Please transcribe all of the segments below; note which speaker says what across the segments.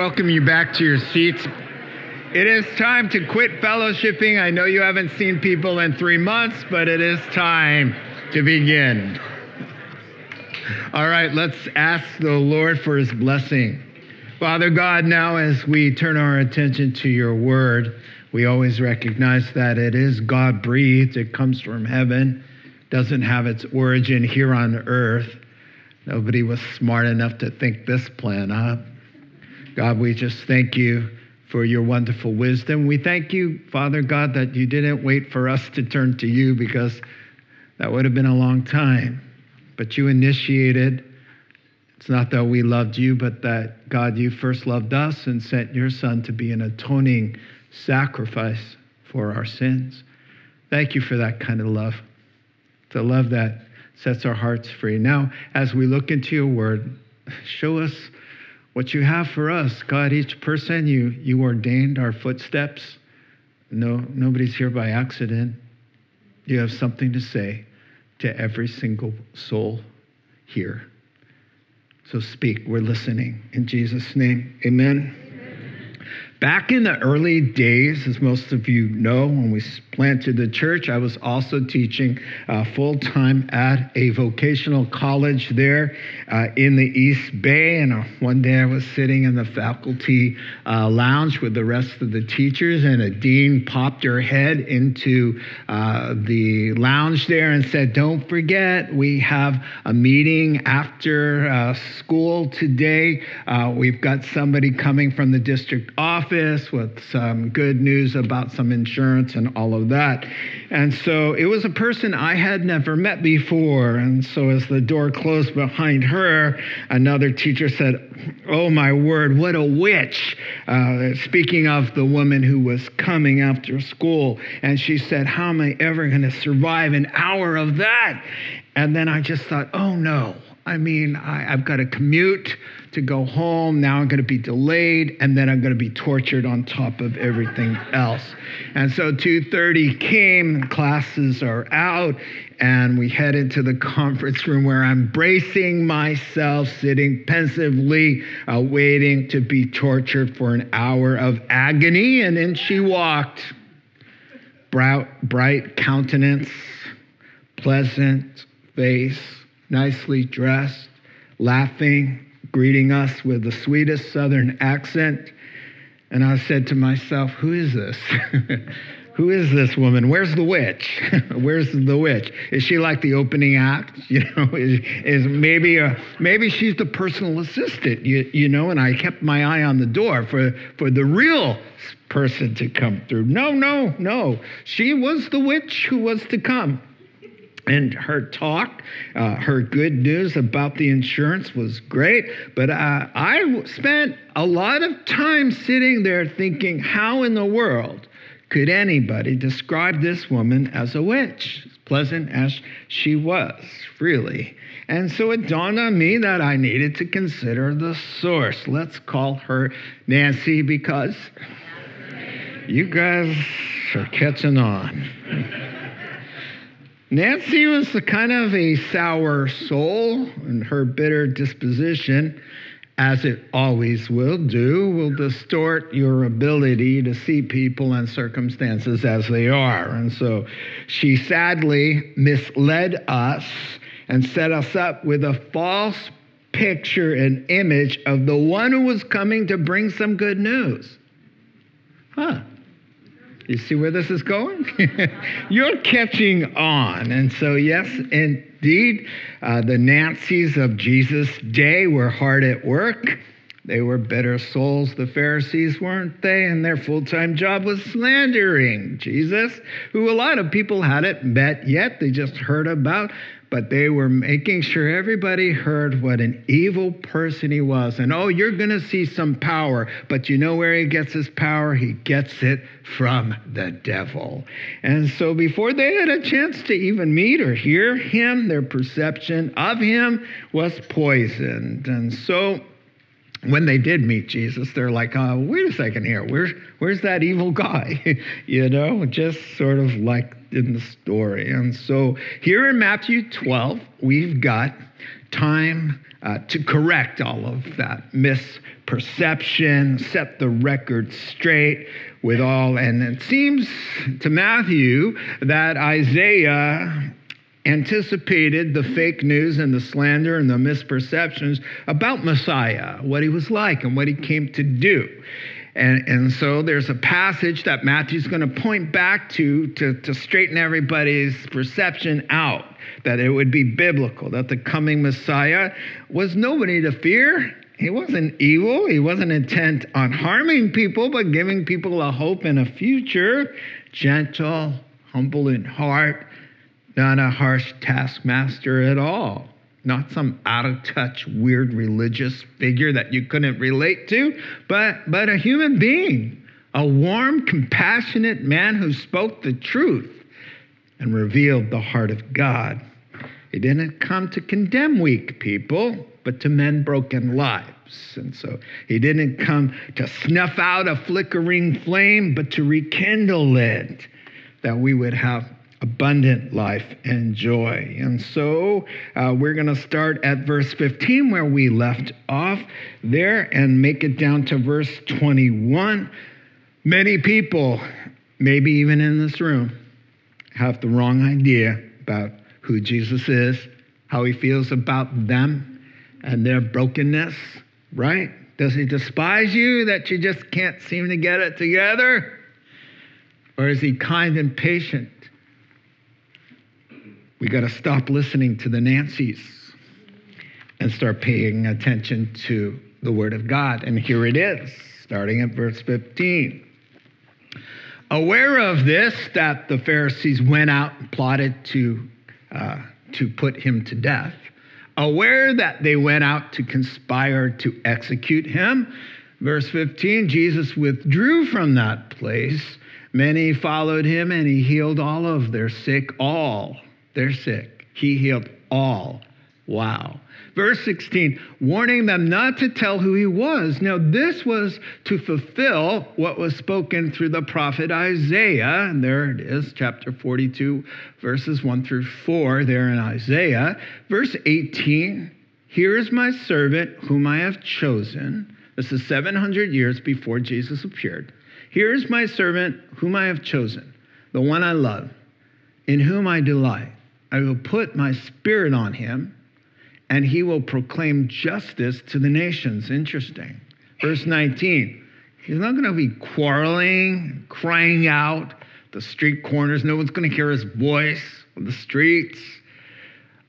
Speaker 1: welcome you back to your seats. It is time to quit fellowshipping. I know you haven't seen people in three months, but it is time to begin. All right, let's ask the Lord for his blessing. Father God, now as we turn our attention to your word, we always recognize that it is God breathed, it comes from heaven, doesn't have its origin here on earth. Nobody was smart enough to think this plan up. God, we just thank you for your wonderful wisdom. We thank you, Father God, that you didn't wait for us to turn to you because that would have been a long time. But you initiated. It's not that we loved you, but that, God, you first loved us and sent your Son to be an atoning sacrifice for our sins. Thank you for that kind of love. The love that sets our hearts free. Now, as we look into your word, show us what you have for us. God, each person you, you ordained our footsteps. No, nobody's here by accident. You have something to say to every single soul here. So speak. We're listening. In Jesus' name, amen. Back in the early days, as most of you know, when we planted the church, I was also teaching uh, full time at a vocational college there uh, in the East Bay. And uh, one day I was sitting in the faculty uh, lounge with the rest of the teachers, and a dean popped her head into uh, the lounge there and said, Don't forget, we have a meeting after uh, school today. we've got somebody coming from the district office office with some good news about some insurance and all of that. And so it was a person I had never met before. And so as the door closed behind her, another teacher said, Oh my word, what a witch. Uh, speaking of the woman who was coming after school. And she said, How am I ever going to survive an hour of that? And then I just thought, Oh no. I mean, I, I've got to commute to go home. Now I'm going to be delayed, and then I'm going to be tortured on top of everything else. And so 2:30 came, classes are out, and we head into the conference room where I'm bracing myself, sitting pensively, uh, waiting to be tortured for an hour of agony. And then she walked, bright, bright countenance, pleasant face, nicely dressed, laughing, greeting us with the sweetest southern accent. And I said to myself, Who is this? Who is this woman? Where's the witch? Where's the witch? Is she like the opening act? You know, is, is maybe a, maybe she's the personal assistant, you, you know, and I kept my eye on the door for, for the real person to come through. No, no, no. She was the witch who was to come. And her talk, uh, her good news about the insurance was great. But uh, I spent a lot of time sitting there thinking, how in the world could anybody describe this woman as a witch, pleasant as she was, really? And so it dawned on me that I needed to consider the source. Let's call her Nancy because you guys are catching on. Nancy was the kind of a sour soul, and her bitter disposition, as it always will do, will distort your ability to see people and circumstances as they are. And so she sadly misled us and set us up with a false picture and image of the one who was coming to bring some good news. Huh. You see where this is going? You're catching on. And so, yes, indeed, uh, the Nancy's of Jesus' day were hard at work. They were better souls, the Pharisees, weren't they? And their full time job was slandering Jesus, who a lot of people hadn't met yet. They just heard about but they were making sure everybody heard what an evil person he was. And oh, you're going to see some power, but you know where he gets his power? He gets it from the devil. And so before they had a chance to even meet or hear him, their perception of him was poisoned. And so when they did meet Jesus, they're like, uh, wait a second here, where's, where's that evil guy? you know, just sort of like in the story. And so here in Matthew 12, we've got time uh, to correct all of that misperception set the record straight with all. And it seems to Matthew that Isaiah anticipated the fake news and the slander and the misperceptions about Messiah, what he was like and what he came to do. And, and so there's a passage that Matthew's going to point back to, to to straighten everybody's perception out that it would be biblical, that the coming Messiah was nobody to fear. He wasn't evil. He wasn't intent on harming people, but giving people a hope and a future. Gentle, humble in heart, not a harsh taskmaster at all. Not some out of touch, weird religious figure that you couldn't relate to, but, but a human being, a warm, compassionate man who spoke the truth and revealed the heart of God. He didn't come to condemn weak people, but to mend broken lives. And so he didn't come to snuff out a flickering flame, but to rekindle it, that we would have abundant life and joy. And so uh, we're going to start at verse 15 where we left off there and make it down to verse 21. Many people, maybe even in this room, have the wrong idea about who Jesus is, how he feels about them and their brokenness, right? Does he despise you that you just can't seem to get it together? Or is he kind and patient? We got to stop listening to the Nancy's and start paying attention to the Word of God. And here it is, starting at verse 15. Aware of this, that the Pharisees went out and plotted to, uh, to put him to death aware that they went out to conspire to execute him. Verse 15 Jesus withdrew from that place. Many followed him, and he healed all of their sick. All their sick. He healed all. Wow. Verse 16, warning them not to tell who he was. Now, this was to fulfill what was spoken through the prophet Isaiah. And there it is, chapter 42, verses 1 through 4, there in Isaiah. Verse 18, here is my servant whom I have chosen. This is 700 years before Jesus appeared. Here is my servant whom I have chosen, the one I love, in whom I delight. I will put my spirit on him and he will proclaim justice to the nations. Interesting. Verse 19. He's not going to be quarreling, crying out the street corners. No one's going to hear his voice on the streets.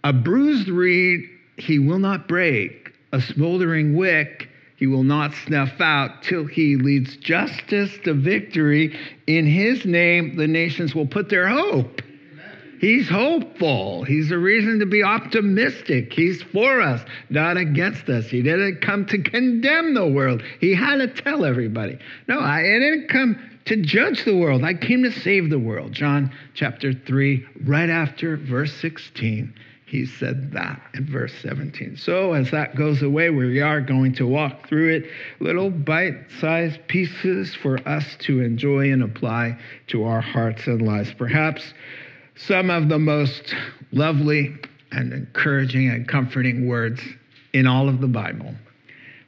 Speaker 1: A bruised reed he will not break, a smoldering wick he will not snuff out till he leads justice to victory. In his name, the nations will put their hope. He's hopeful. He's a reason to be optimistic. He's for us, not against us. He didn't come to condemn the world. He had to tell everybody. No, I didn't come to judge the world. I came to save the world. John chapter 3, right after verse 16, he said that in verse 17. So, as that goes away, we are going to walk through it, little bite sized pieces for us to enjoy and apply to our hearts and lives. Perhaps some of the most lovely and encouraging and comforting words in all of the Bible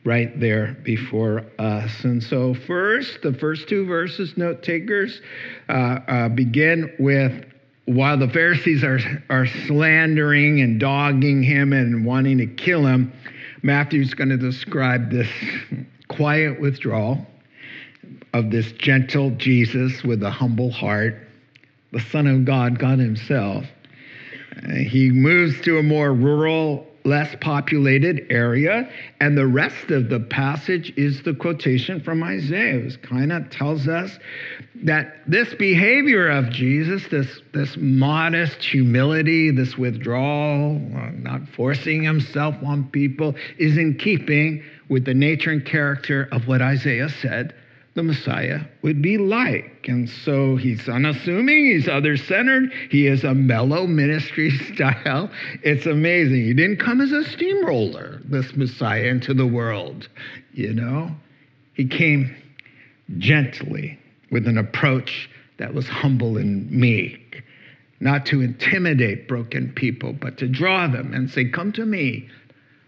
Speaker 1: right there before us. And so, first, the first two verses, note takers, uh, uh, begin with while the Pharisees are, are slandering and dogging him and wanting to kill him, Matthew's going to describe this quiet withdrawal of this gentle Jesus with a humble heart the Son of God, God Himself. Uh, he moves to a more rural, less populated area, and the rest of the passage is the quotation from Isaiah. It kind of tells us that this behavior of Jesus, this, this modest humility, this withdrawal, uh, not forcing himself on people, is in keeping with the nature and character of what Isaiah said the Messiah would be like. And so he's unassuming, he's other centered, he is a mellow ministry style. It's amazing. He didn't come as a steamroller, this Messiah, into the world, you know? He came gently with an approach that was humble and meek, not to intimidate broken people, but to draw them and say, Come to me.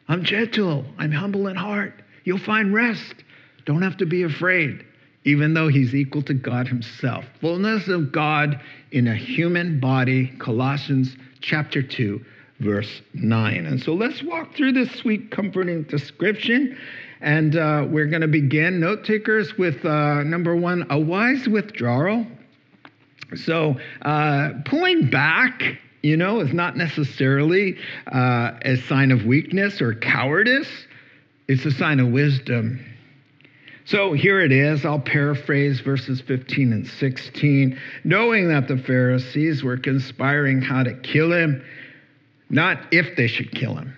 Speaker 1: I'm gentle, I'm humble in heart. You'll find rest Don't have to be afraid, even though he's equal to God himself. Fullness of God in a human body, Colossians chapter 2, verse 9. And so let's walk through this sweet, comforting description. And uh, we're going to begin, note takers, with uh, number one, a wise withdrawal. So, uh, pulling back, you know, is not necessarily uh, a sign of weakness or cowardice, it's a sign of wisdom. So here it is. I'll paraphrase verses 15 and 16. Knowing that the Pharisees were conspiring how to kill him, not if they should kill him.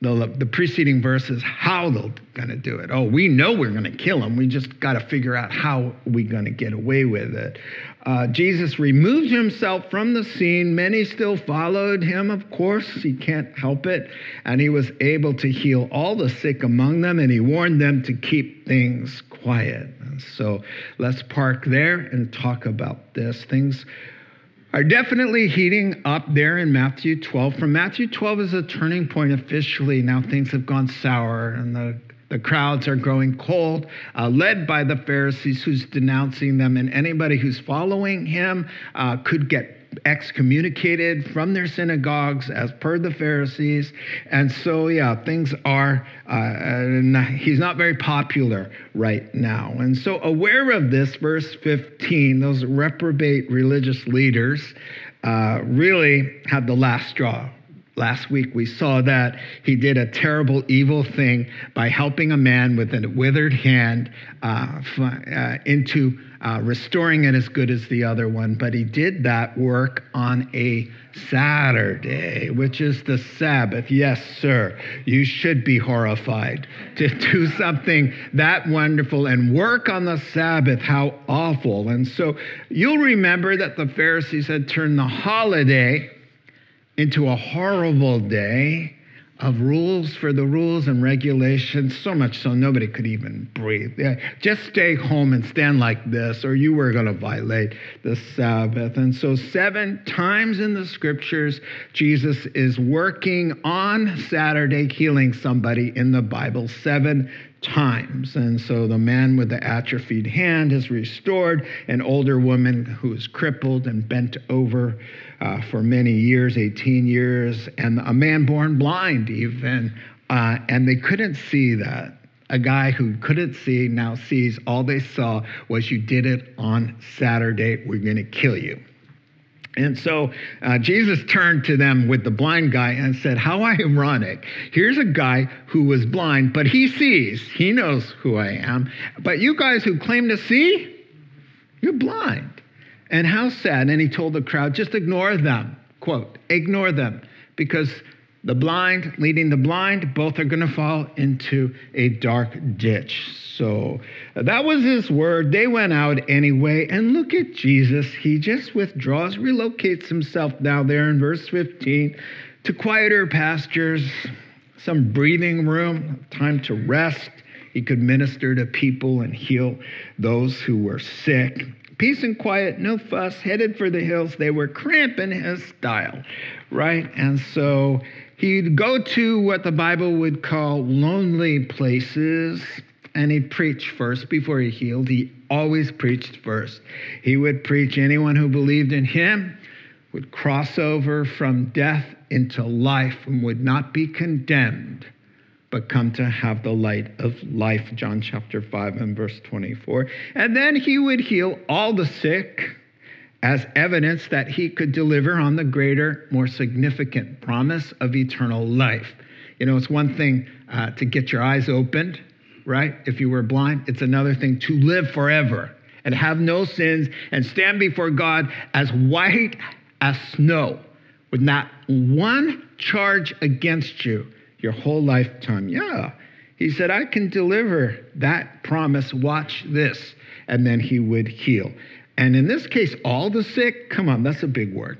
Speaker 1: The, the preceding verse is how they're going to do it. Oh, we know we're going to kill him. We just got to figure out how we're going to get away with it. Uh, Jesus removed himself from the scene. Many still followed him, of course. He can't help it. And he was able to heal all the sick among them, and he warned them to keep things quiet. And so let's park there and talk about this. Things are definitely heating up there in Matthew 12. From Matthew 12 is a turning point officially. Now things have gone sour, and the the crowds are growing cold, uh, led by the Pharisees who's denouncing them, and anybody who's following him uh, could get excommunicated from their synagogues as per the Pharisees. And so, yeah, things are, uh, he's not very popular right now. And so, aware of this, verse 15, those reprobate religious leaders uh, really had the last straw Last week we saw that he did a terrible, evil thing by helping a man with a withered hand uh, uh, into uh, restoring it as good as the other one. But he did that work on a Saturday, which is the Sabbath. Yes, sir, you should be horrified to do something that wonderful and work on the Sabbath. How awful. And so you'll remember that the Pharisees had turned the holiday into a horrible day of rules for the rules and regulations, so much so nobody could even breathe. Yeah, just stay home and stand like this, or you were going to violate the Sabbath. And so, seven times in the scriptures, Jesus is working on Saturday, healing somebody in the Bible. Seven times. And so the man with the atrophied hand is restored, an older woman who is crippled and bent over uh, for many years 18 years, and a man born blind, even. Uh, and they couldn't see that. A guy who couldn't see now sees all they saw was you did it on Saturday. We're going to kill you. And so uh, Jesus turned to them with the blind guy and said, How ironic. Here's a guy who was blind, but he sees. He knows who I am. But you guys who claim to see, you're blind. And how sad. And he told the crowd, Just ignore them. Quote, ignore them because the blind leading the blind, both are going to fall into a dark ditch. So that was his word. They went out anyway. And look at Jesus. He just withdraws, relocates himself now there in verse 15 to quieter pastures, some breathing room, time to rest. He could minister to people and heal those who were sick. Peace and quiet, no fuss, headed for the hills. They were cramping his style, right? And so He'd go to what the Bible would call lonely places and he'd preach first before he healed. He always preached first. He would preach anyone who believed in him would cross over from death into life and would not be condemned, but come to have the light of life. John chapter 5 and verse 24. And then he would heal all the sick as evidence that he could deliver on the greater, more significant promise of eternal life. You know, it's one thing uh, to get your eyes opened, right? If you were blind, it's another thing to live forever and have no sins and stand before God as white as snow with not one charge against you your whole lifetime. Yeah. He said, I can deliver that promise. Watch this. And then he would heal. And in this case, all the sick, come on, that's a big word.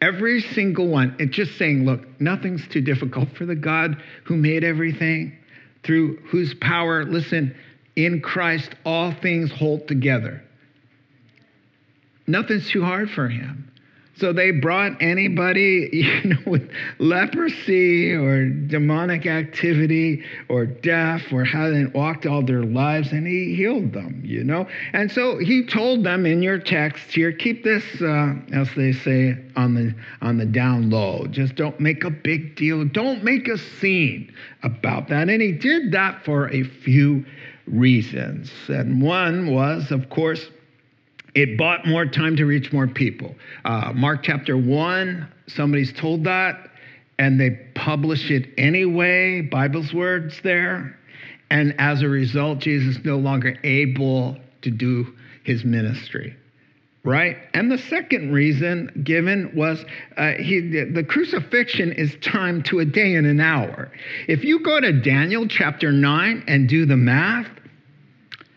Speaker 1: Every single one, it's just saying, look, nothing's too difficult for the God who made everything, through whose power, listen, in Christ, all things hold together. Nothing's too hard for him. So they brought anybody, you know, with leprosy or demonic activity or deaf or hadn't walked all their lives, and he healed them, you know. And so he told them in your text here, keep this, uh, as they say, on the on the down low. Just don't make a big deal. Don't make a scene about that. And he did that for a few reasons. And one was, of course it bought more time to reach more people. Uh, Mark chapter 1, somebody's told that, and they publish it anyway, Bible's words there. And as a result, Jesus no longer able to do his ministry. Right? And the second reason given was uh, he, the crucifixion is timed to a day and an hour. If you go to Daniel chapter 9 and do the math,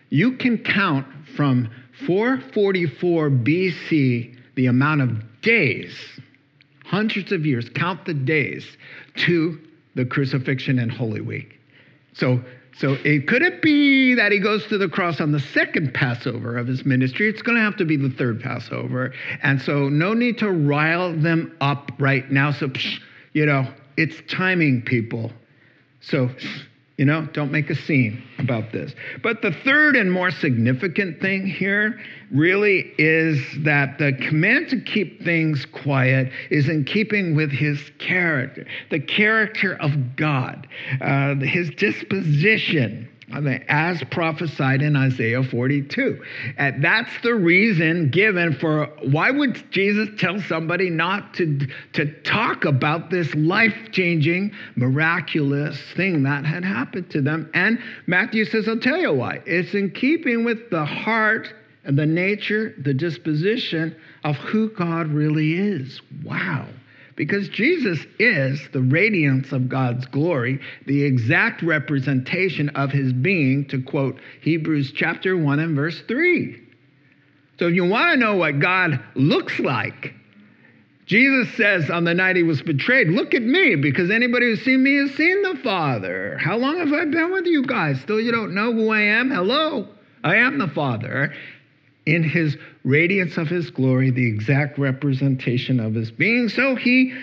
Speaker 1: you can count from 444 BC, the amount of days, hundreds of years, count the days to the crucifixion and Holy Week. So, so it could it be that he goes to the cross on the second Passover of his ministry? It's going to have to be the third Passover, and so no need to rile them up right now. So, you know, it's timing, people. So you know, don't make a scene about this. But the third and more significant thing here really is that the command to keep things quiet is in keeping with his character, the character of God, uh, his disposition as prophesied in Isaiah 42. And that's the reason given for why would Jesus tell somebody not to, to talk about this life changing, miraculous thing that had happened to them? And Matthew says, I'll tell you why. It's in keeping with the heart and the nature, the disposition of who God really is. Wow because Jesus is the radiance of God's glory, the exact representation of his being, to quote Hebrews chapter 1 and verse 3. So if you want to know what God looks like, Jesus says on the night he was betrayed, Look at me, because anybody who's seen me has seen the Father. How long have I been with you guys? Still, you don't know who I am? Hello, I am the Father in his radiance of his glory, the exact representation of his being. So he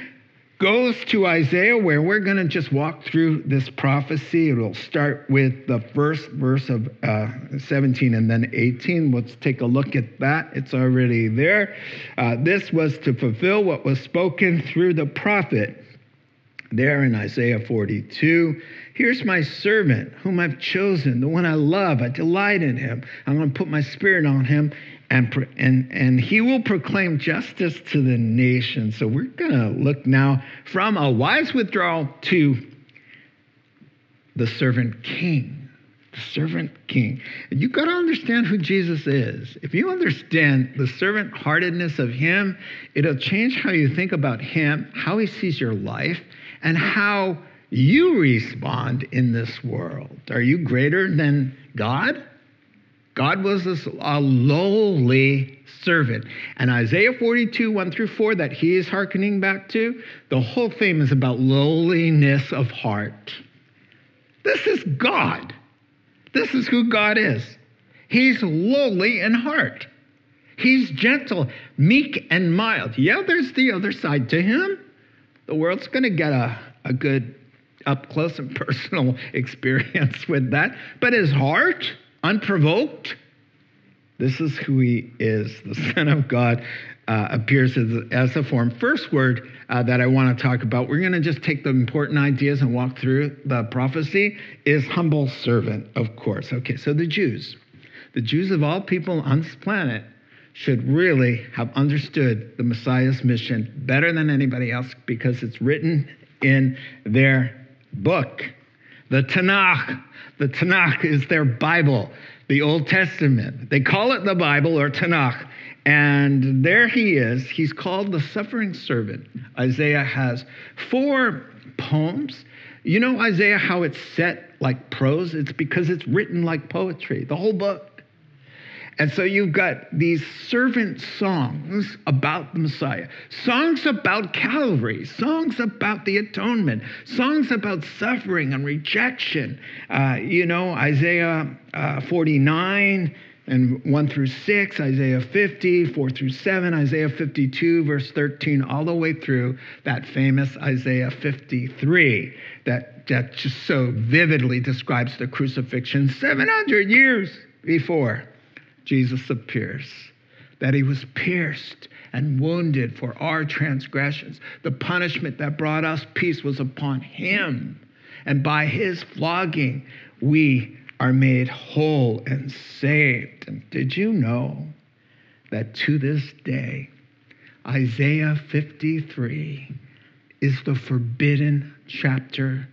Speaker 1: goes to Isaiah, where we're going to just walk through this prophecy. It'll start with the first verse of uh, 17 and then 18. Let's take a look at that. It's already there. Uh, this was to fulfill what was spoken through the prophet there in Isaiah 42. Here's my servant whom I've chosen, the one I love. I delight in him. I'm going to put my spirit on him, and, and, and he will proclaim justice to the nation. So we're going to look now from a wise withdrawal to the servant king. The servant king. You got to understand who Jesus is. If you understand the servant heartedness of him, it'll change how you think about him, how he sees your life, and how you respond in this world. Are you greater than God? God was a lowly servant. And Isaiah 42, 1 through 4, that he is hearkening back to, the whole theme is about lowliness of heart. This is God. This is who God is. He's lowly in heart. He's gentle, meek, and mild. Yeah, there's the other side to him. The world's going to get a, a good up close and personal experience with that. But his heart, unprovoked, this is who he is. The Son of God uh, appears as, as a form. First word uh, that I want to talk about, we're going to just take the important ideas and walk through the prophecy, is humble servant, of course. Okay, so the Jews, the Jews of all people on this planet, should really have understood the Messiah's mission better than anybody else because it's written in their book. The Tanakh. The Tanakh is their Bible, the Old Testament. They call it the Bible or Tanakh. And there he is. He's called the suffering servant. Isaiah has four poems. You know, Isaiah, how it's set like prose? It's because it's written like poetry, the whole book. And so you've got these servant songs about the Messiah, songs about Calvary, songs about the atonement, songs about suffering and rejection. Uh, you know, Isaiah uh, 49 And 1 through 6, Isaiah 50, 4 through 7, Isaiah 52, verse 13, all the way through that famous Isaiah 53 that, that just so vividly describes the crucifixion 700 years before Jesus appears. That he was pierced and wounded for our transgressions. The punishment that brought us peace was upon him. And by his flogging, we are made whole and saved. And did you know that to this day, Isaiah 53 is the forbidden chapter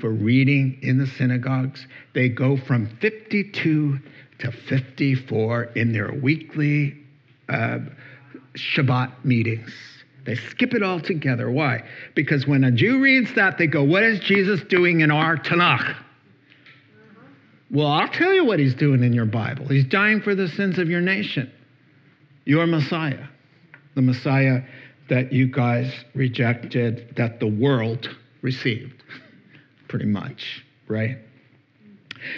Speaker 1: for reading in the synagogues? They go from 52 to 54 in their weekly uh, Shabbat meetings. They skip it all together. Why? Because when a Jew reads that, they go, What is Jesus doing in our Tanakh? Well, I'll tell you what he's doing in your Bible. He's dying for the sins of your nation, your Messiah, the Messiah that you guys rejected, that the world received, pretty much, right?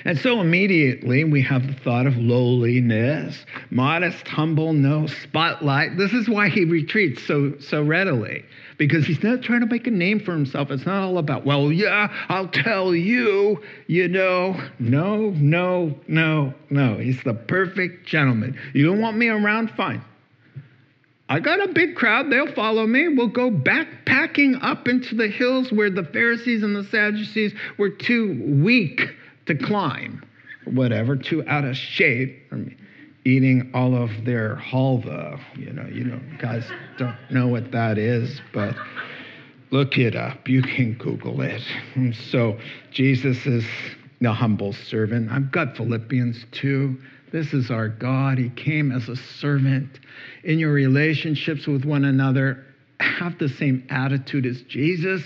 Speaker 1: And so immediately we have the thought of lowliness, modest, humble, no spotlight. This is why he retreats so, so readily, because he's not trying to make a name for himself. It's not all about, well, yeah, I'll tell you, you know. No, no, no, no. He's the perfect gentleman. You don't want me around? Fine. I got a big crowd. They'll follow me. We'll go backpacking up into the hills where the Pharisees and the Sadducees were too weak to climb, whatever, too out of shape from eating all of their halva. You know, you know, guys don't know what that is, but look it up. You can Google it. So Jesus is the humble servant. I've got Philippians 2. This is our God. He came as a servant. In your relationships with one another, have the same attitude as Jesus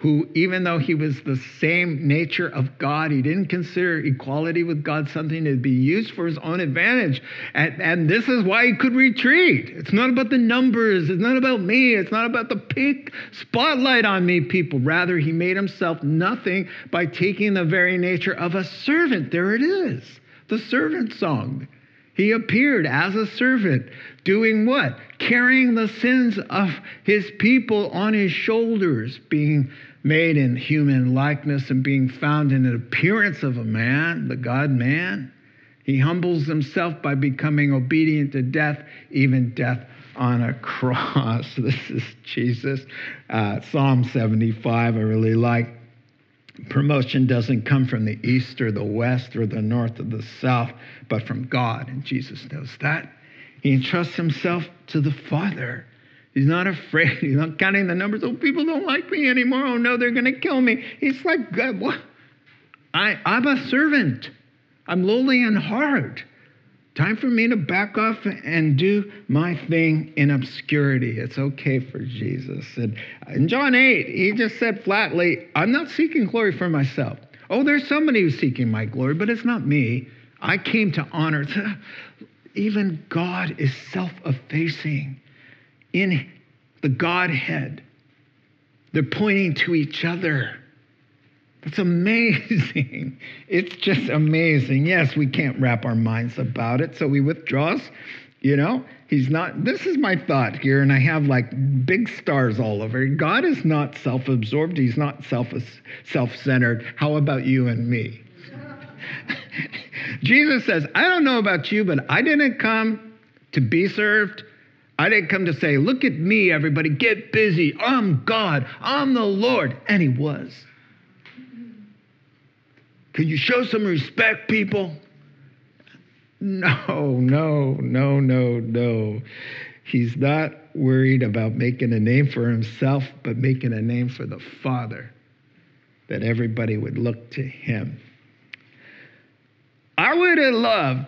Speaker 1: who, even though he was the same nature of God, he didn't consider equality with God something to be used for his own advantage. And, and this is why he could retreat. It's not about the numbers, it's not about me, it's not about the pink spotlight on me, people. Rather, he made himself nothing by taking the very nature of a servant. There it is, the servant song. He appeared as a servant, doing what? Carrying the sins of his people on his shoulders, being made in human likeness and being found in an appearance of a man, the God man. He humbles himself by becoming obedient to death, even death on a cross. This is Jesus. Uh, Psalm 75, I really like. Promotion doesn't come from the east or the west or the north or the south, but from God. And Jesus knows that. He entrusts himself to the Father. He's not afraid. He's not counting the numbers. Oh, people don't like me anymore. Oh, no, they're going to kill me. He's like, God, what? I, I'm a servant. I'm lowly in heart. Time for me to back off and do my thing in obscurity. It's okay for Jesus. And in John 8, he just said flatly, I'm not seeking glory for myself. Oh, there's somebody who's seeking my glory, but it's not me. I came to honor. Even God is self effacing in the Godhead. They're pointing to each other. It's amazing. It's just amazing. Yes, we can't wrap our minds about it, so we withdraw. You know, he's not. This is my thought here, and I have like big stars all over. God is not self absorbed, he's not self self-centered. How about you and me? Jesus says, I don't know about you, but I didn't come to be served. I didn't come to say, Look at me, everybody, get busy. I'm God, I'm the Lord. And he was. Can you show some respect, people? No, no, no, no, no. He's not worried about making a name for himself, but making a name for the Father, that everybody would look to him. I would have loved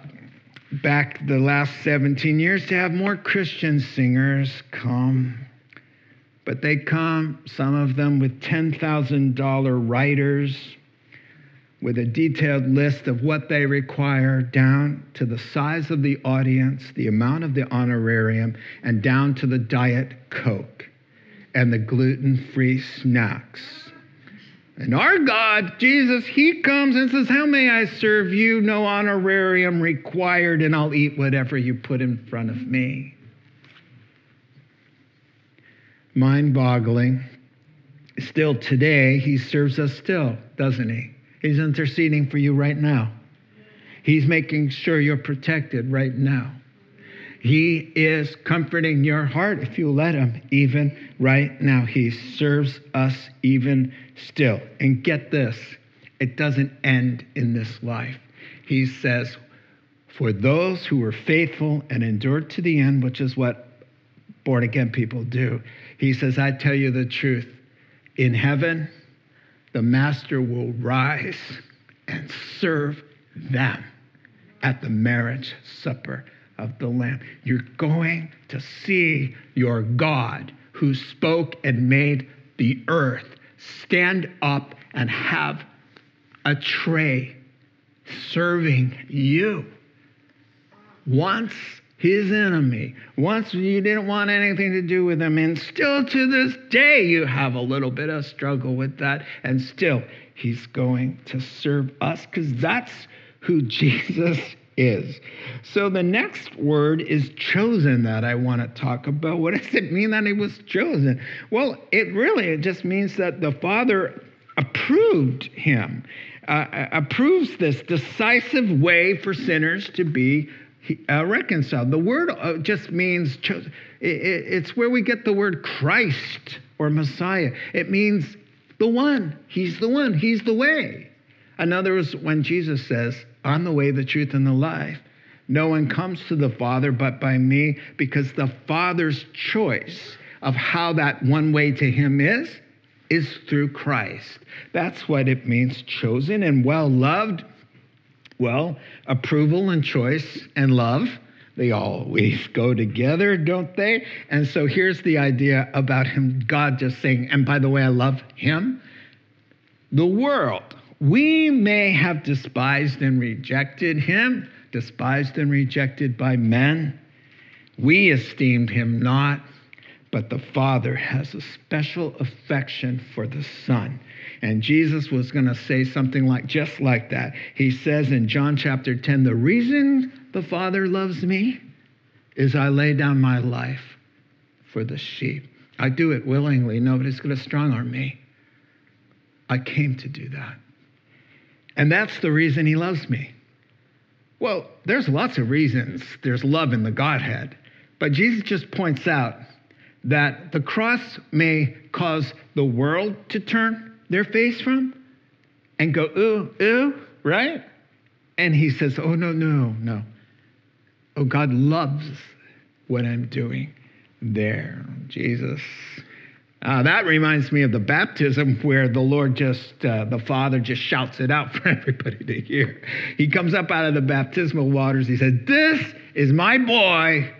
Speaker 1: back the last 17 years to have more Christian singers come. But they come, some of them with $10,000 writers with a detailed list of what they require down to the size of the audience, the amount of the honorarium, and down to the Diet Coke and the gluten free snacks. And our God, Jesus, He comes and says, How may I serve you? No honorarium required, and I'll eat whatever you put in front of me. Mind boggling. Still today, He serves us still, doesn't He? He's interceding for you right now. He's making sure you're protected right now. He is comforting your heart if you let Him, even right now. He serves us even still. And get this it doesn't end in this life. He says, For those who were faithful and endured to the end, which is what born again people do, He says, I tell you the truth. In heaven, the Master will rise and serve them at the marriage supper of the Lamb. You're going to see your God who spoke and made the earth stand up and have a tray serving you. Once his enemy, once you didn't want anything to do with him, and still to this day you have a little bit of struggle with that, and still he's going to serve us because that's who Jesus is. So the next word is chosen that I want to talk about. What does it mean that he was chosen? Well, it really it just means that the Father approved him, uh, uh approves this decisive way for sinners to be uh, reconciled. The word uh, just means chosen. It, it, it's where we get the word Christ or Messiah. It means the one. He's the one. He's the way. In other words, when Jesus says, I'm the way, the truth, and the life. No one comes to the Father but by me because the Father's choice of how that one way to Him is, is through Christ. That's what it means chosen and well loved. Well, approval and choice and love, they always go together, don't they? And so here's the idea about Him, God just saying, and by the way, I love Him. The world we may have despised and rejected him, despised and rejected by men. We esteemed him not, but the Father has a special affection for the Son. And Jesus was going to say something like just like that. He says in John chapter 10, the reason the Father loves me is I lay down my life for the sheep. I do it willingly. Nobody's going to strong arm me. I came to do that. And that's the reason he loves me. Well, there's lots of reasons there's love in the Godhead, but Jesus just points out that the cross may cause the world to turn their face from and go, ooh, ooh, right? And he says, oh, no, no, no. Oh, God loves what I'm doing there. Jesus uh, that reminds me of the baptism where the Lord just, uh, the Father just shouts it out for everybody to hear. He comes up out of the baptismal waters. He says, This is my boy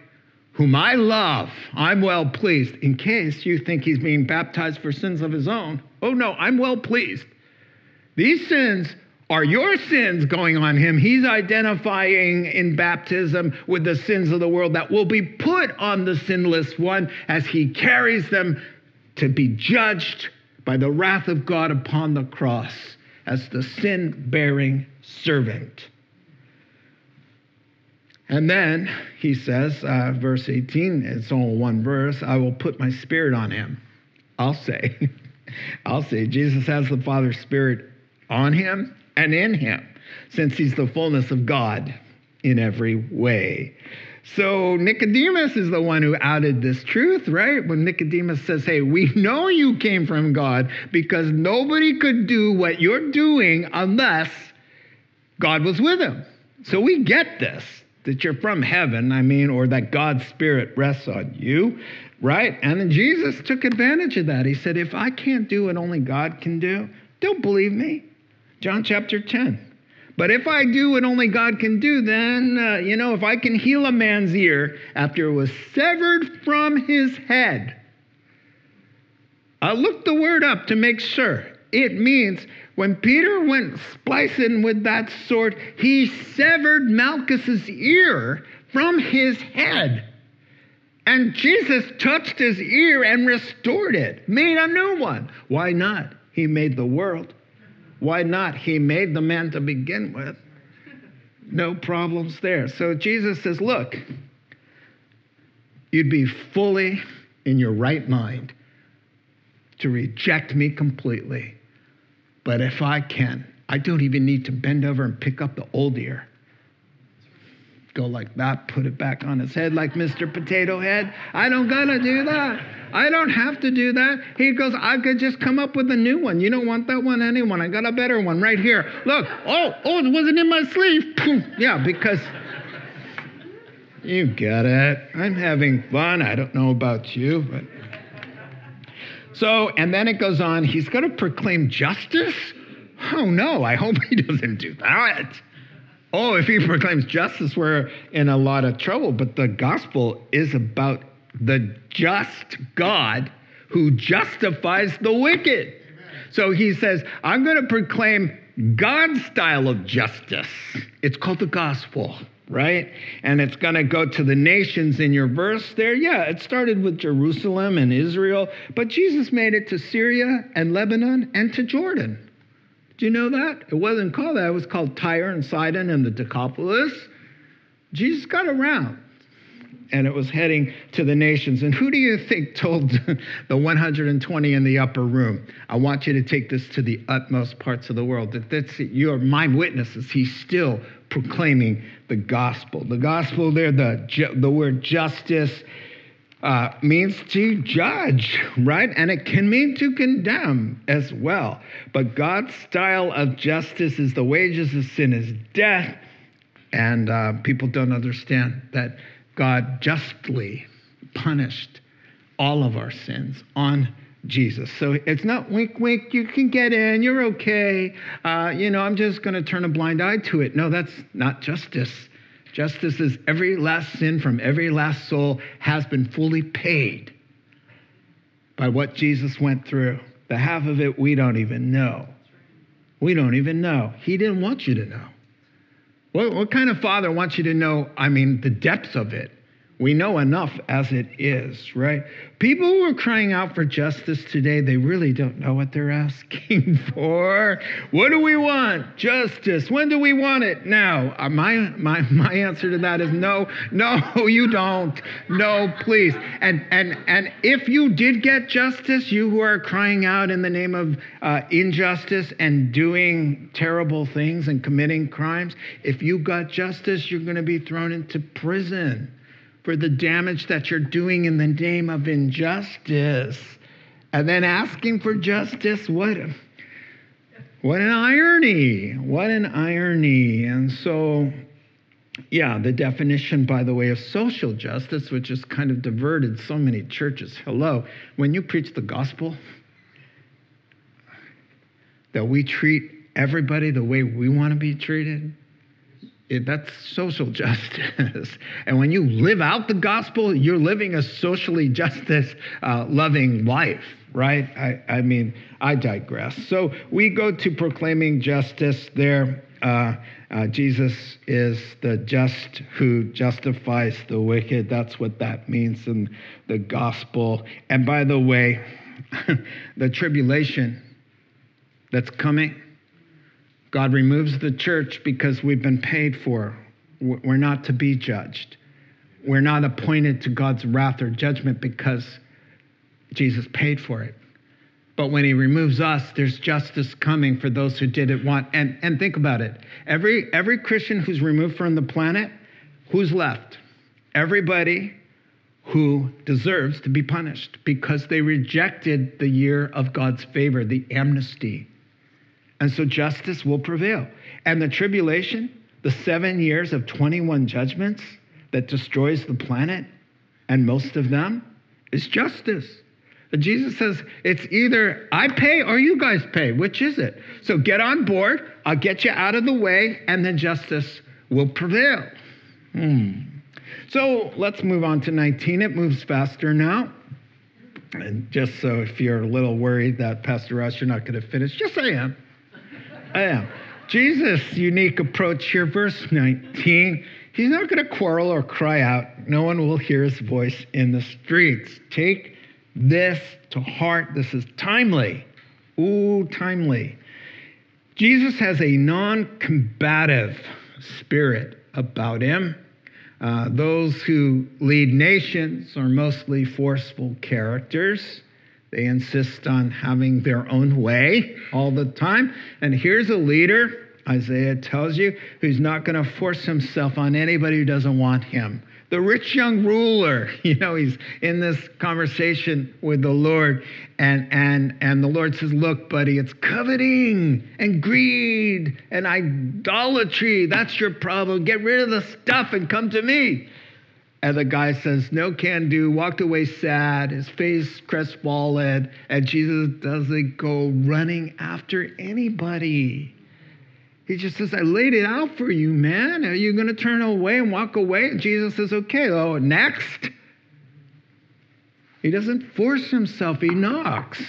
Speaker 1: whom I love. I'm well pleased. In case you think he's being baptized for sins of his own, oh no, I'm well pleased. These sins are your sins going on him. He's identifying in baptism with the sins of the world that will be put on the sinless one as he carries them to be judged by the wrath of God upon the cross as the sin bearing servant. And then he says, uh, verse 18, it's only one verse, I will put my spirit on him. I'll say, I'll say, Jesus has the Father's Spirit on him and in him, since he's the fullness of God in every way. So Nicodemus is the one who outed this truth, right? When Nicodemus says, Hey, we know you came from God because nobody could do what you're doing unless God was with him. So we get this, that you're from heaven, I mean, or that God's Spirit rests on you, right? And then Jesus took advantage of that. He said, If I can't do what only God can do, don't believe me. John chapter 10. But if I do what only God can do, then, uh, you know, if I can heal a man's ear after it was severed from his head, I looked the word up to make sure. It means when Peter went splicing with that sword, he severed Malchus's ear from his head. And Jesus touched his ear and restored it, made a new one. Why not? He made the world. Why not? He made the man to begin with. No problems there. So Jesus says, Look, you'd be fully in your right mind to reject me completely. But if I can, I don't even need to bend over and pick up the old ear. Go like that, put it back on his head like Mr. Potato Head. I don't gotta do that. I don't have to do that. He goes, I could just come up with a new one. You don't want that one, anyone. I got a better one right here. Look, oh, oh, it wasn't in my sleeve. yeah, because you get it. I'm having fun. I don't know about you, but. So, and then it goes on, he's to proclaim justice? Oh no, I hope he doesn't do that. Oh, if he proclaims justice, we're in a lot of trouble. But the gospel is about the just God who justifies the wicked. So he says, I'm going to proclaim God's style of justice. It's called the gospel, right? And it's going to go to the nations in your verse there. Yeah, it started with Jerusalem and Israel, but Jesus made it to Syria and Lebanon and to Jordan. Do you know that? It wasn't called that, it was called Tyre and Sidon and the Decapolis. Jesus got around and it was heading to the nations. And who do you think told the 120 in the upper room, I want you to take this to the utmost parts of the world? That that's you're my witnesses. He's still proclaiming the gospel. The gospel there, the, the word justice uh, means to judge, right? And it can mean to condemn as well. But God's style of justice is the wages of sin is death. And uh, people don't understand that God justly punished all of our sins on Jesus. So it's not wink, wink, you can get in, you're okay. Uh, you know, I'm just going to turn a blind eye to it. No, that's not justice. Justice is every last sin from every last soul has been fully paid by what Jesus went through. The half of it we don't even know. We don't even know. He didn't want you to know. What, what kind of father wants you to know, I mean, the depths of it? We know enough as it is, right? People who are crying out for justice today, they really don't know what they're asking for. What do we want? Justice. When do we want it? Now. Uh, my, my, my answer to that is no, no, you don't. No, please. And, and, and if you did get justice, you who are crying out in the name of uh, injustice and doing terrible things and committing crimes, if you got justice, you're going to be thrown into prison for the damage that you're doing in the name of injustice. And then asking for justice, what, what an irony! What an irony. And so, yeah, the definition, by the way, of social justice, which has kind of diverted so many churches. Hello, when you preach the gospel, that we treat everybody the way we want to be treated, it, that's social justice. and when you live out the gospel, you're living a socially justice uh, loving life, right? I, I, mean, I digress. So we go to proclaiming justice there. Uh, uh, Jesus is the just who justifies the wicked. That's what that means in the gospel. And by the way, the tribulation that's coming God removes the church because we've been paid for. We're not to be judged. We're not appointed to God's wrath or judgment because Jesus paid for it. But when he removes us, there's justice coming for those who didn't want. And, and think about it. Every, every Christian who's removed from the planet, who's left? Everybody who deserves to be punished because they rejected the year of God's favor, the amnesty. And so justice will prevail. And the tribulation, the seven years of 21 judgments that destroys the planet, and most of them, is justice. And Jesus says it's either I pay or you guys pay. Which is it? So get on board. I'll get you out of the way, and then justice will prevail. Hmm. So let's move on to 19. It moves faster now. And just so if you're a little worried that Pastor Ross, you're not going to finish, just I am. Am. Jesus' unique approach here, verse 19, he's not going to quarrel or cry out. No one will hear his voice in the streets. Take this to heart. This is timely. Ooh, timely. Jesus has a non combative spirit about him. Uh, those who lead nations are mostly forceful characters. They insist on having their own way all the time. And here's a leader, Isaiah tells you, who's not going to force himself on anybody who doesn't want him. The rich young ruler, you know, he's in this conversation with the Lord, and and and the Lord says, "Look, buddy, it's coveting and greed and idolatry. That's your problem. Get rid of the stuff and come to me." And the guy says, No can do, walked away sad, his face crestfallen. And Jesus doesn't go running after anybody. He just says, I laid it out for you, man. Are you going to turn away and walk away? And Jesus says, Okay, oh, next. He doesn't force himself, he knocks.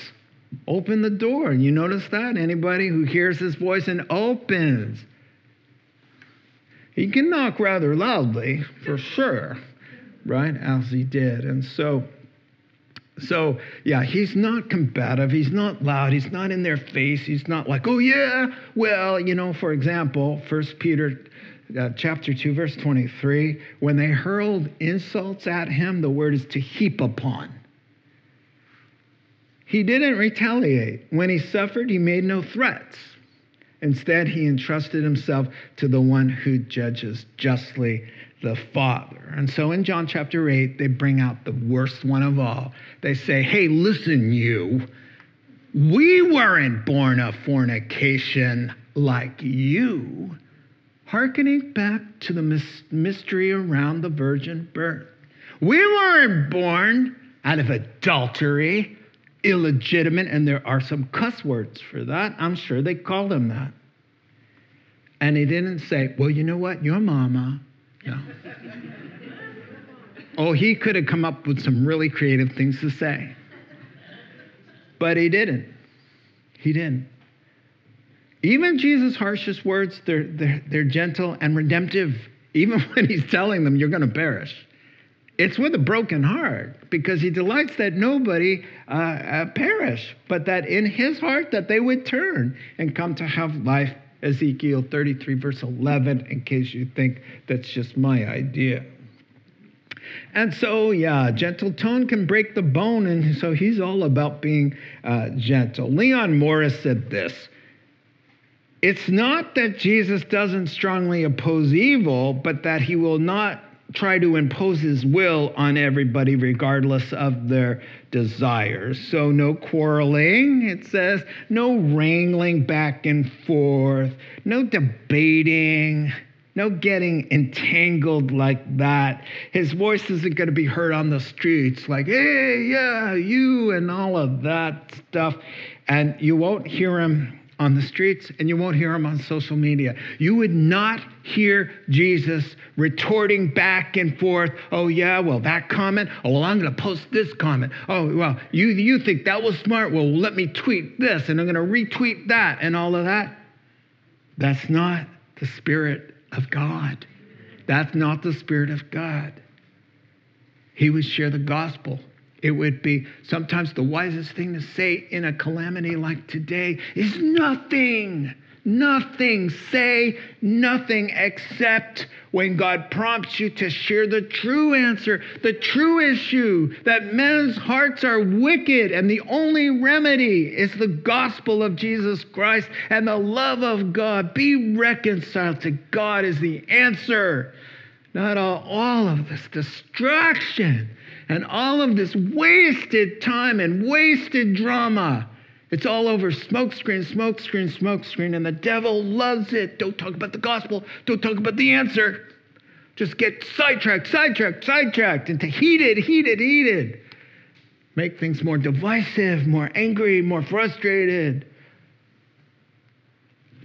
Speaker 1: Open the door. You notice that? Anybody who hears his voice and opens. He can knock rather loudly, for sure right? As he did. And so, so yeah, he's not combative. He's not loud. He's not in their face. He's not like, oh yeah, well, you know, for example, First Peter uh, chapter 2 verse 23 when they hurled insults at him the word is to heap upon he didn't retaliate when he suffered he made no threats instead he entrusted himself to the one who judges justly the Father. And so in John chapter 8, they bring out the worst one of all. They say, Hey, listen, you, we weren't born of fornication like you, hearkening back to the mystery around the virgin birth. We weren't born out of adultery, illegitimate, and there are some cuss words for that. I'm sure they call them that. And he didn't say, Well, you know what? Your mama yeah. Oh, he could have come up with some really creative things to say. But he didn't. He didn't. Even Jesus' harshest words, they're, they're, they're gentle and redemptive, even when he's telling them, you're going to perish. It's with a broken heart because he delights that nobody uh, uh, perish, but that in his heart that they would turn and come to have life Ezekiel 33, verse 11, in case you think that's just my idea. And so, yeah, gentle tone can break the bone, and so he's all about being uh, gentle. Leon Morris said this It's not that Jesus doesn't strongly oppose evil, but that he will not try to impose his will on everybody regardless of their desires. So, no quarreling, it says, no wrangling back and forth, no debating. No getting entangled like that. His voice isn't going to be heard on the streets like, hey, yeah, you, and all of that stuff. And you won't hear him on the streets and you won't hear him on social media. You would not hear Jesus retorting back and forth, oh, yeah, well, that comment, oh, well, I'm going to post this comment. Oh, well, you, you think that was smart? Well, let me tweet this and I'm going to retweet that and all of that. That's not the Spirit of God. That's not the Spirit of God. He would share the gospel it would be sometimes the wisest thing to say in a calamity like today is nothing. Nothing. Say nothing except when God prompts you to share the true answer, the true issue that men's hearts are wicked and the only remedy is the gospel of Jesus Christ and the love of God. Be reconciled to God is the answer. Not all, all of this distraction and all of this wasted time and wasted drama. It's all over smokescreen, smokescreen, smokescreen, and the devil loves it. Don't talk about the gospel. Don't talk about the answer. Just get sidetracked, sidetracked, sidetracked into heated, heated, heated. Make things more divisive, more angry, more frustrated.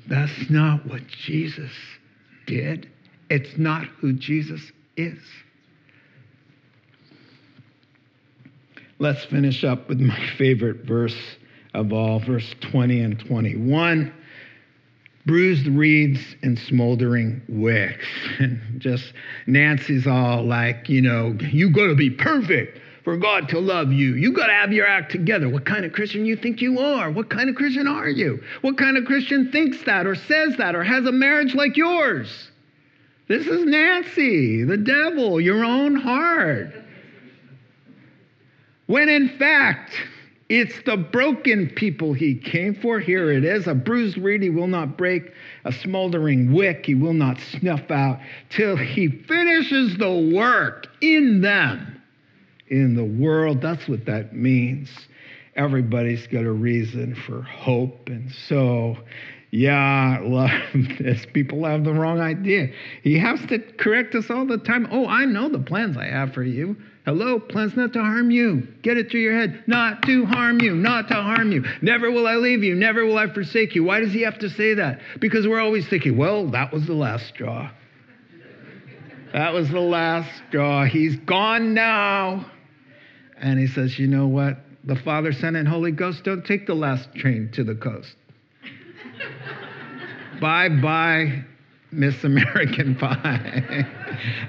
Speaker 1: That's not what Jesus did. It's not who Jesus is. Let's finish up with my favorite verse of all, verse 20 and 21. Bruised reeds and smoldering wicks. And just Nancy's all like, you know, you got to be perfect. for God to love you. You got to have your act together. What kind of Christian you think you are? What kind of Christian are you? What kind of Christian thinks that or says that or has a marriage like yours? This is Nancy, the devil, your own heart. When in fact, it's the broken people he came for. Here it is. A bruised reed he will not break, a smoldering wick he will not snuff out till he finishes the work in them, in the world. That's what that means. Everybody's got a reason for hope. And so, yeah, I love this. People have the wrong idea. He has to correct us all the time. Oh, I know the plans I have for you. Hello, plans not to harm you. Get it through your head. Not to harm you, not to harm you. Never will I leave you, never will I forsake you. Why does he have to say that? Because we're always thinking, well, that was the last straw. That was the last straw. He's gone now. And he says, you know what? The Father, Son, and Holy Ghost don't take the last train to the coast. bye bye, Miss American Pie.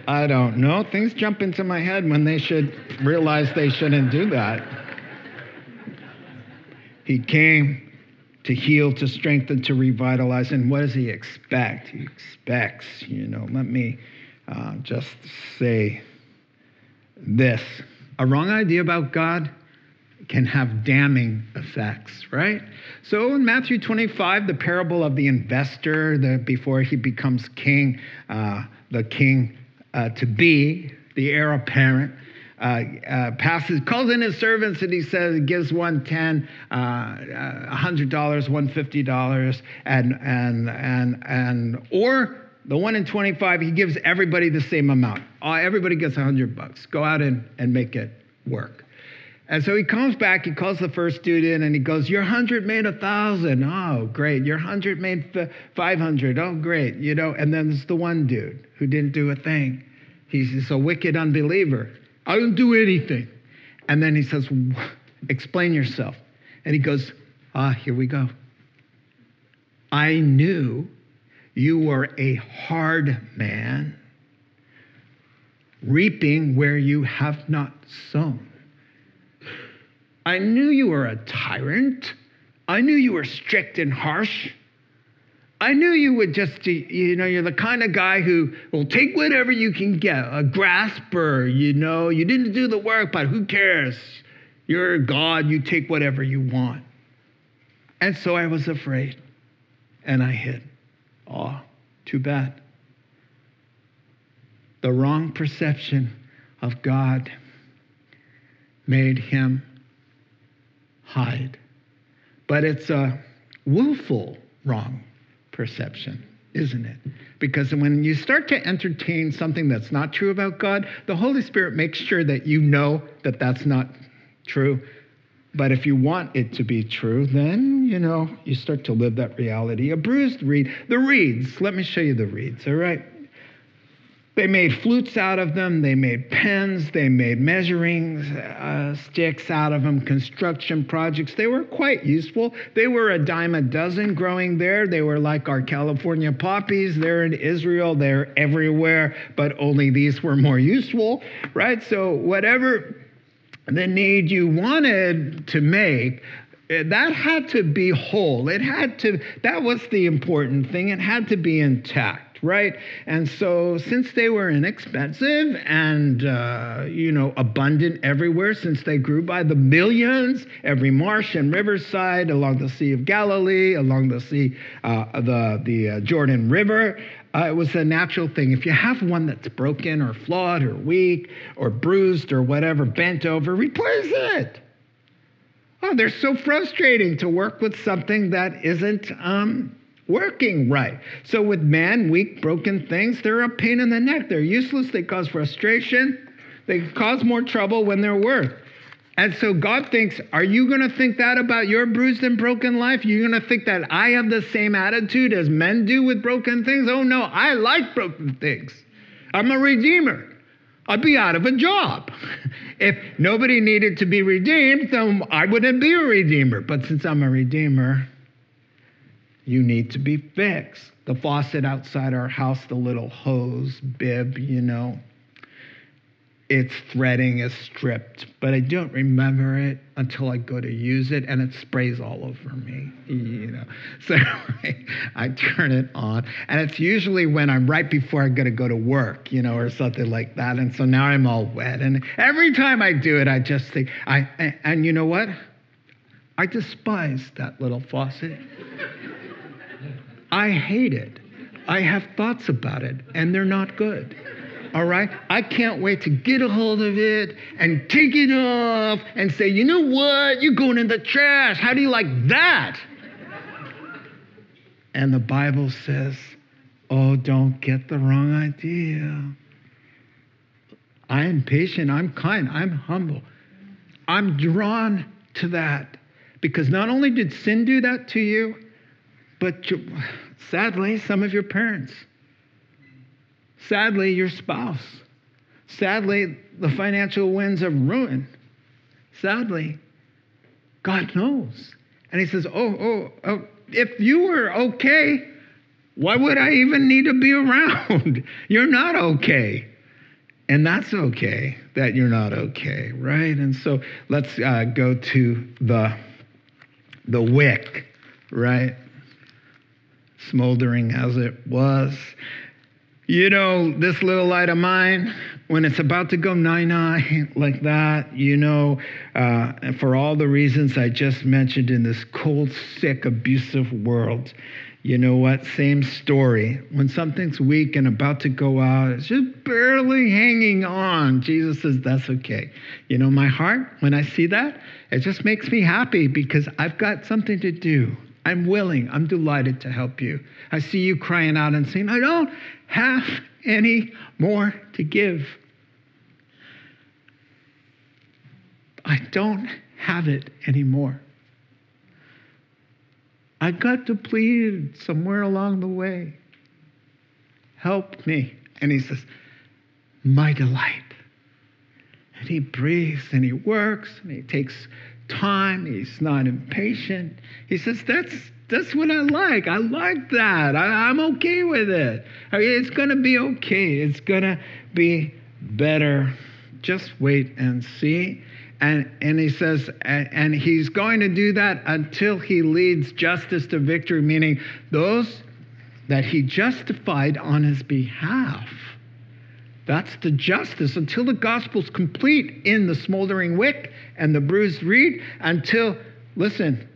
Speaker 1: I don't know. Things jump into my head when they should realize they shouldn't do that. He came to heal, to strengthen, to revitalize. And what does he expect? He expects, you know, let me uh, just say this a wrong idea about God can have damning effects, right? So in Matthew 25, the parable of the investor, the, before he becomes king, uh, the king uh, to be, the heir apparent, uh, uh, passes, calls in his servants and he says, gives one ten, uh, uh $100, $150, and, and, and, and, or the one in 25, he gives everybody the same amount. Everybody gets 100 bucks. Go out and, and make it work. And so he comes back, he calls the first student and he goes, Your 100 made a 1,000. Oh, great. Your 100 made 500. Oh, great. You know, and then there's the one dude who didn't do a thing. He's a wicked unbeliever. I didn't do anything. And then he says, Explain yourself. And he goes, Ah, here we go. I knew you were a hard man, reaping where you have not sown. I knew you were a tyrant. I knew you were strict and harsh. I knew you would just, you know, you're the kind of guy who will take whatever you can get, a grasper, you know, you didn't do the work, but who cares? You're God, you take whatever you want. And so I was afraid and I hid. Oh, too bad. The wrong perception of God made him hide. But it's a willful wrong perception, isn't it? Because when you start to entertain something that's not true about God, the Holy Spirit makes sure that you know that that's not true. But if you want it to be true, then, you know, you start to live that reality. A bruised reed, the reeds, let me show you the reeds, all right? They made flutes out of them. They made pens. They made measuring uh, sticks out of them, construction projects. They were quite useful. They were a dime a dozen growing there. They were like our California poppies. They're in Israel. They're everywhere, but only these were more useful, right? So, whatever the need you wanted to make, eh, that had to be whole. It had to, that was the important thing. It had to be intact right? And so, since they were inexpensive and, uh, you know, abundant everywhere, since they grew by the millions, every marsh and riverside along the Sea of Galilee, along the Sea, uh, the, the uh, Jordan River, uh, it was a natural thing. If you have one that's broken or flawed or weak or bruised or whatever, bent over, replace it. Oh, they're so frustrating to work with something that isn't um, working right. So, with man, weak, broken things, they're a pain in the neck. They're useless. They cause frustration. They cause more trouble when they're worth. And so God thinks, are you going to think that about your bruised and broken life? You're going to think that I have the same attitude as men do with broken things? Oh, no, I like broken things. I'm a redeemer. I'd be out of a job. if nobody needed to be redeemed, then I wouldn't be a redeemer. But since I'm a redeemer, you need to be fixed. The faucet outside our house, the little hose bib, you know. its threading is stripped, but I don't remember it until I go to use it and it sprays all over me, you know. So I turn it on and it's usually when I'm right before I'm to go to work, you know, or something like that. And so now I'm all wet. And every time I do it, I just think, I, and you know what? I despise that little faucet. I hate it. I have thoughts about it and they're not good all right? I can't wait to get a hold of it and take it off and say, you know what? You're going in the trash. How do you like that? And the Bible says, oh, don't get the wrong idea. I am patient, I'm kind, I'm humble. I'm drawn to that because not only did sin do that to you, but sadly, some of your parents. Sadly, your spouse. Sadly, the financial winds of ruin. Sadly, God knows. And He says, oh, oh, oh, if you were okay, why would I even need to be around? you're not okay. And that's okay that you're not okay, right? And so let's uh, go to the, the wick, right? Smoldering as it was. You know, this little light of mine, when it's about to go nine nine like that, you know, uh, for all the reasons I just mentioned in this cold, sick, abusive world, you know what? Same story. When something's weak and about to go out, it's just barely hanging on. Jesus says, That's okay. You know, my heart, when I see that, it just makes me happy because I've got something to do. I'm willing, I'm delighted to help you. I see you crying out and saying, I don't have any more to give. I don't have it anymore. I got depleted somewhere along the way. Help me. And he says, My delight. And he breathes and he works and he takes time. He's not impatient. He says, That's that's what I like. I like that. I, am okay with it. I mean, it's going to be okay. It's going to be better. Just wait and see. And, and he says, and, and he's going to do that until he leads justice to victory, meaning those that he justified on his behalf. That's the justice until the gospel's complete in the smoldering wick and the bruised reed, until, listen,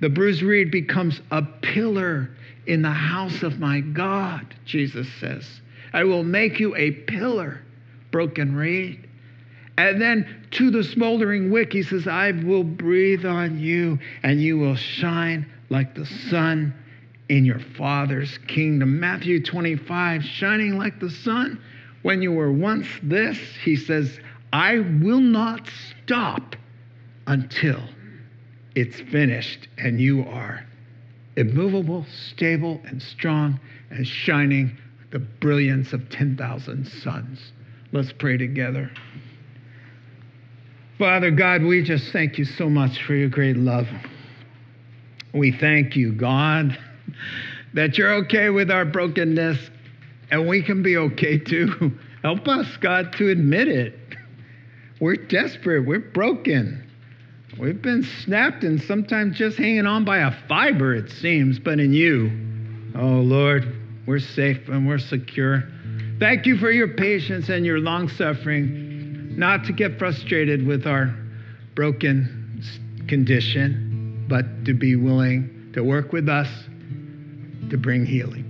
Speaker 1: the bruised reed becomes a pillar in the house of my God, Jesus says. I will make you a pillar, broken reed. And then to the smoldering wick, he says, I will breathe on you, and you will shine like the sun in your Father's kingdom. Matthew 25, shining like the sun. When you were once this, he says, I will not stop until it's finished, and you are immovable, stable, and strong, and shining the brilliance of 10,000 suns. Let's pray together. Father God, we just thank you so much for your great love. We thank you, God, that you're okay with our brokenness, and we can be okay too. Help us, God, to admit it. We're desperate, we're broken. We've been snapped and sometimes just hanging on by a fiber, it seems, but in you, oh Lord, we're safe and we're secure. Thank you for your patience and your long suffering, not to get frustrated with our broken condition, but to be willing to work with us to bring healing